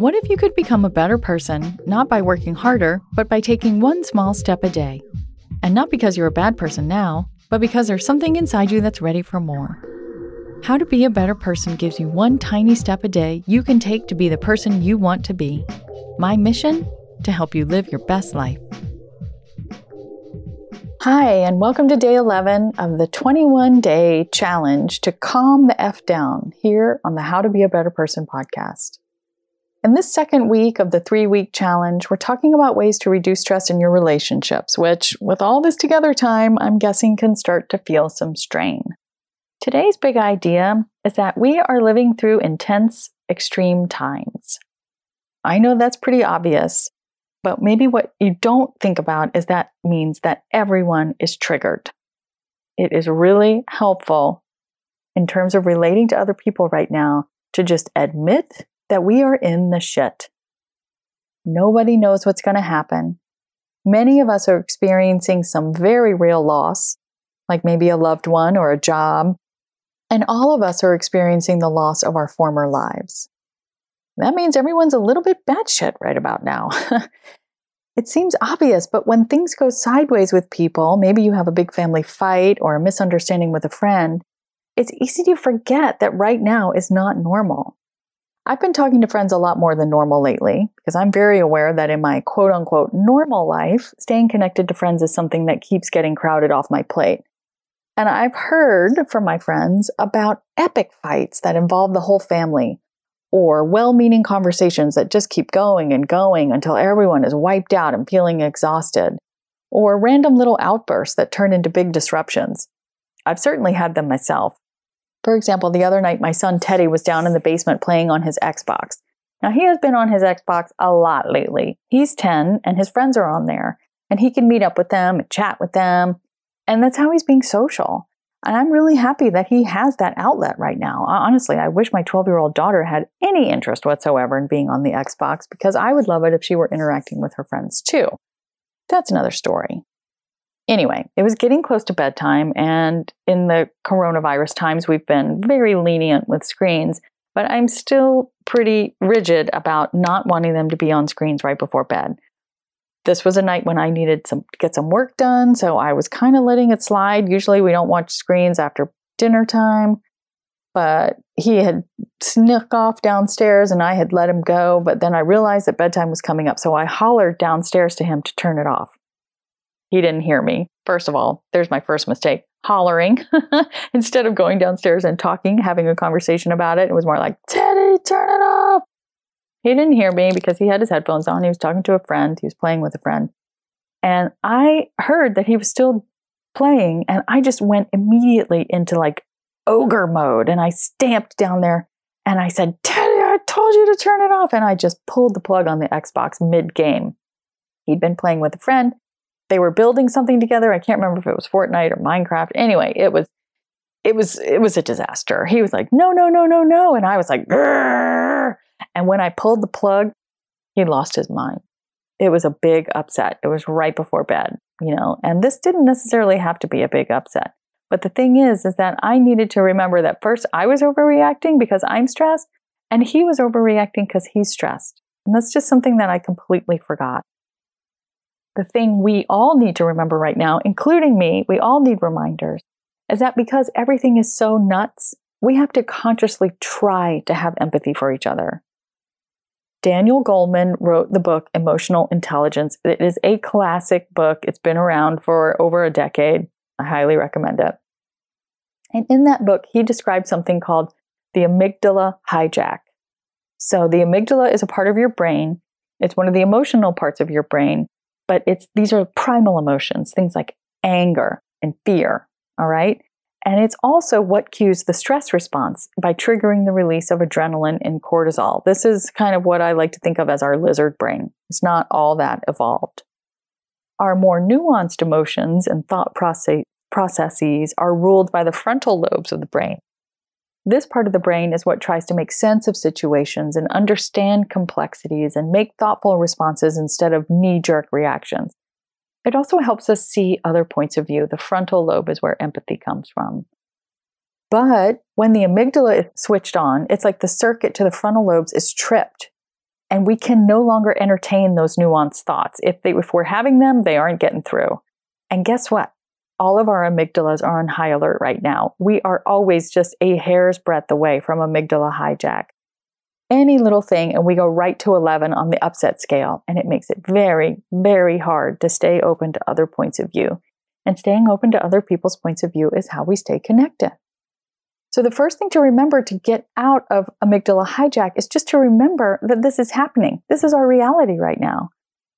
What if you could become a better person, not by working harder, but by taking one small step a day? And not because you're a bad person now, but because there's something inside you that's ready for more. How to Be a Better Person gives you one tiny step a day you can take to be the person you want to be. My mission? To help you live your best life. Hi, and welcome to day 11 of the 21 day challenge to calm the F down here on the How to Be a Better Person podcast. In this second week of the three week challenge, we're talking about ways to reduce stress in your relationships, which, with all this together time, I'm guessing can start to feel some strain. Today's big idea is that we are living through intense, extreme times. I know that's pretty obvious, but maybe what you don't think about is that means that everyone is triggered. It is really helpful in terms of relating to other people right now to just admit that we are in the shit. Nobody knows what's going to happen. Many of us are experiencing some very real loss, like maybe a loved one or a job. And all of us are experiencing the loss of our former lives. That means everyone's a little bit batshit right about now. it seems obvious, but when things go sideways with people, maybe you have a big family fight or a misunderstanding with a friend, it's easy to forget that right now is not normal. I've been talking to friends a lot more than normal lately because I'm very aware that in my quote unquote normal life, staying connected to friends is something that keeps getting crowded off my plate. And I've heard from my friends about epic fights that involve the whole family, or well meaning conversations that just keep going and going until everyone is wiped out and feeling exhausted, or random little outbursts that turn into big disruptions. I've certainly had them myself. For example, the other night, my son Teddy was down in the basement playing on his Xbox. Now, he has been on his Xbox a lot lately. He's 10 and his friends are on there, and he can meet up with them and chat with them. And that's how he's being social. And I'm really happy that he has that outlet right now. Honestly, I wish my 12 year old daughter had any interest whatsoever in being on the Xbox because I would love it if she were interacting with her friends too. That's another story. Anyway, it was getting close to bedtime, and in the coronavirus times, we've been very lenient with screens, but I'm still pretty rigid about not wanting them to be on screens right before bed. This was a night when I needed to get some work done, so I was kind of letting it slide. Usually we don't watch screens after dinner time, but he had snuck off downstairs and I had let him go, but then I realized that bedtime was coming up, so I hollered downstairs to him to turn it off. He didn't hear me. First of all, there's my first mistake hollering instead of going downstairs and talking, having a conversation about it. It was more like, Teddy, turn it off. He didn't hear me because he had his headphones on. He was talking to a friend, he was playing with a friend. And I heard that he was still playing, and I just went immediately into like ogre mode. And I stamped down there and I said, Teddy, I told you to turn it off. And I just pulled the plug on the Xbox mid game. He'd been playing with a friend they were building something together. I can't remember if it was Fortnite or Minecraft. Anyway, it was it was it was a disaster. He was like, "No, no, no, no, no," and I was like, Grr! and when I pulled the plug, he lost his mind. It was a big upset. It was right before bed, you know. And this didn't necessarily have to be a big upset. But the thing is is that I needed to remember that first I was overreacting because I'm stressed and he was overreacting because he's stressed. And that's just something that I completely forgot the thing we all need to remember right now, including me, we all need reminders, is that because everything is so nuts, we have to consciously try to have empathy for each other. Daniel Goleman wrote the book Emotional Intelligence. It is a classic book. It's been around for over a decade. I highly recommend it. And in that book, he described something called the amygdala hijack. So, the amygdala is a part of your brain, it's one of the emotional parts of your brain but it's these are primal emotions, things like anger and fear. All right. And it's also what cues the stress response by triggering the release of adrenaline and cortisol. This is kind of what I like to think of as our lizard brain. It's not all that evolved. Our more nuanced emotions and thought process- processes are ruled by the frontal lobes of the brain. This part of the brain is what tries to make sense of situations and understand complexities and make thoughtful responses instead of knee jerk reactions. It also helps us see other points of view. The frontal lobe is where empathy comes from. But when the amygdala is switched on, it's like the circuit to the frontal lobes is tripped. And we can no longer entertain those nuanced thoughts. If, they, if we're having them, they aren't getting through. And guess what? All of our amygdalas are on high alert right now. We are always just a hair's breadth away from amygdala hijack any little thing and we go right to 11 on the upset scale. And it makes it very, very hard to stay open to other points of view. And staying open to other people's points of view is how we stay connected. So, the first thing to remember to get out of amygdala hijack is just to remember that this is happening. This is our reality right now.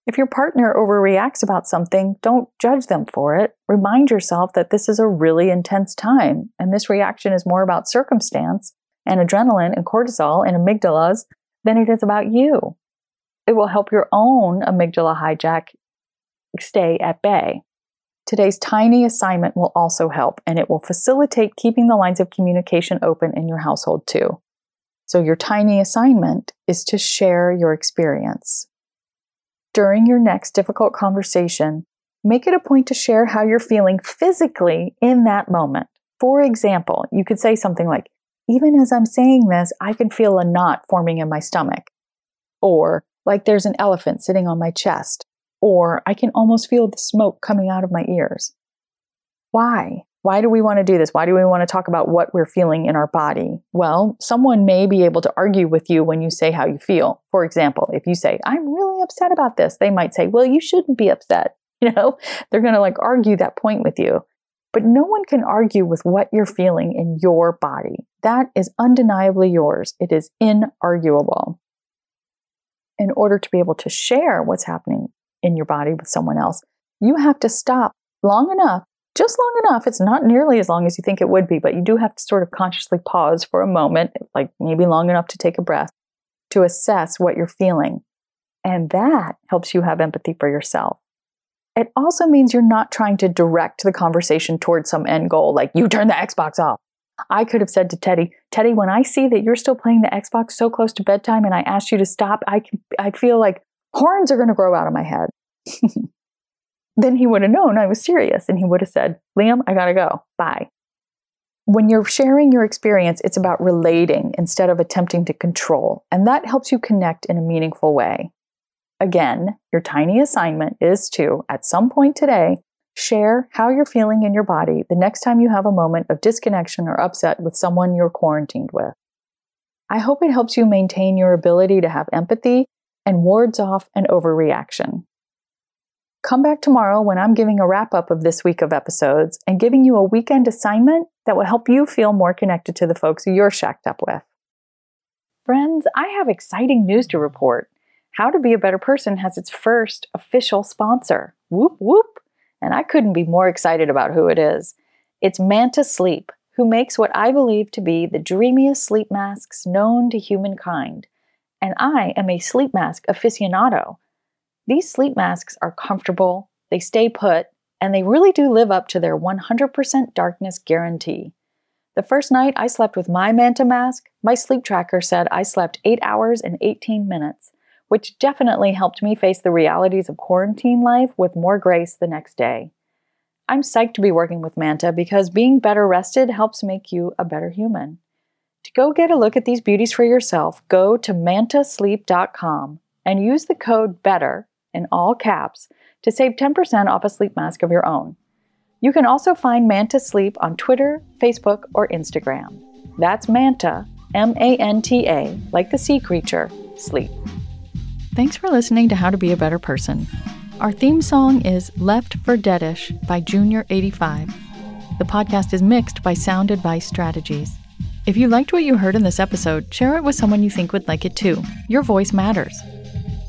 If your partner overreacts about something, don't judge them for it. Remind yourself that this is a really intense time, and this reaction is more about circumstance and adrenaline and cortisol and amygdalas than it is about you. It will help your own amygdala hijack stay at bay. Today's tiny assignment will also help, and it will facilitate keeping the lines of communication open in your household too. So, your tiny assignment is to share your experience. During your next difficult conversation, make it a point to share how you're feeling physically in that moment. For example, you could say something like, even as I'm saying this, I can feel a knot forming in my stomach. Or like there's an elephant sitting on my chest. Or I can almost feel the smoke coming out of my ears. Why? Why do we want to do this? Why do we want to talk about what we're feeling in our body? Well, someone may be able to argue with you when you say how you feel. For example, if you say, I'm really upset about this, they might say, Well, you shouldn't be upset. You know, they're going to like argue that point with you. But no one can argue with what you're feeling in your body. That is undeniably yours. It is inarguable. In order to be able to share what's happening in your body with someone else, you have to stop long enough, just long enough. It's not nearly as long as you think it would be, but you do have to sort of consciously pause for a moment, like maybe long enough to take a breath, to assess what you're feeling. And that helps you have empathy for yourself. It also means you're not trying to direct the conversation towards some end goal, like you turn the Xbox off. I could have said to Teddy, Teddy, when I see that you're still playing the Xbox so close to bedtime and I asked you to stop, I, I feel like horns are going to grow out of my head. then he would have known I was serious and he would have said, Liam, I got to go. Bye. When you're sharing your experience, it's about relating instead of attempting to control, and that helps you connect in a meaningful way. Again, your tiny assignment is to, at some point today, share how you're feeling in your body the next time you have a moment of disconnection or upset with someone you're quarantined with. I hope it helps you maintain your ability to have empathy and wards off an overreaction. Come back tomorrow when I'm giving a wrap up of this week of episodes and giving you a weekend assignment that will help you feel more connected to the folks you're shacked up with. Friends, I have exciting news to report. How to Be a Better Person has its first official sponsor. Whoop, whoop. And I couldn't be more excited about who it is. It's Manta Sleep, who makes what I believe to be the dreamiest sleep masks known to humankind. And I am a sleep mask aficionado. These sleep masks are comfortable, they stay put, and they really do live up to their 100% darkness guarantee. The first night I slept with my Manta mask, my sleep tracker said I slept 8 hours and 18 minutes which definitely helped me face the realities of quarantine life with more grace the next day. I'm psyched to be working with Manta because being better rested helps make you a better human. To go get a look at these beauties for yourself, go to mantasleep.com and use the code BETTER in all caps to save 10% off a sleep mask of your own. You can also find Manta Sleep on Twitter, Facebook, or Instagram. That's Manta, M A N T A, like the sea creature, sleep. Thanks for listening to How to Be a Better Person. Our theme song is Left for Deadish by Junior85. The podcast is mixed by Sound Advice Strategies. If you liked what you heard in this episode, share it with someone you think would like it too. Your voice matters.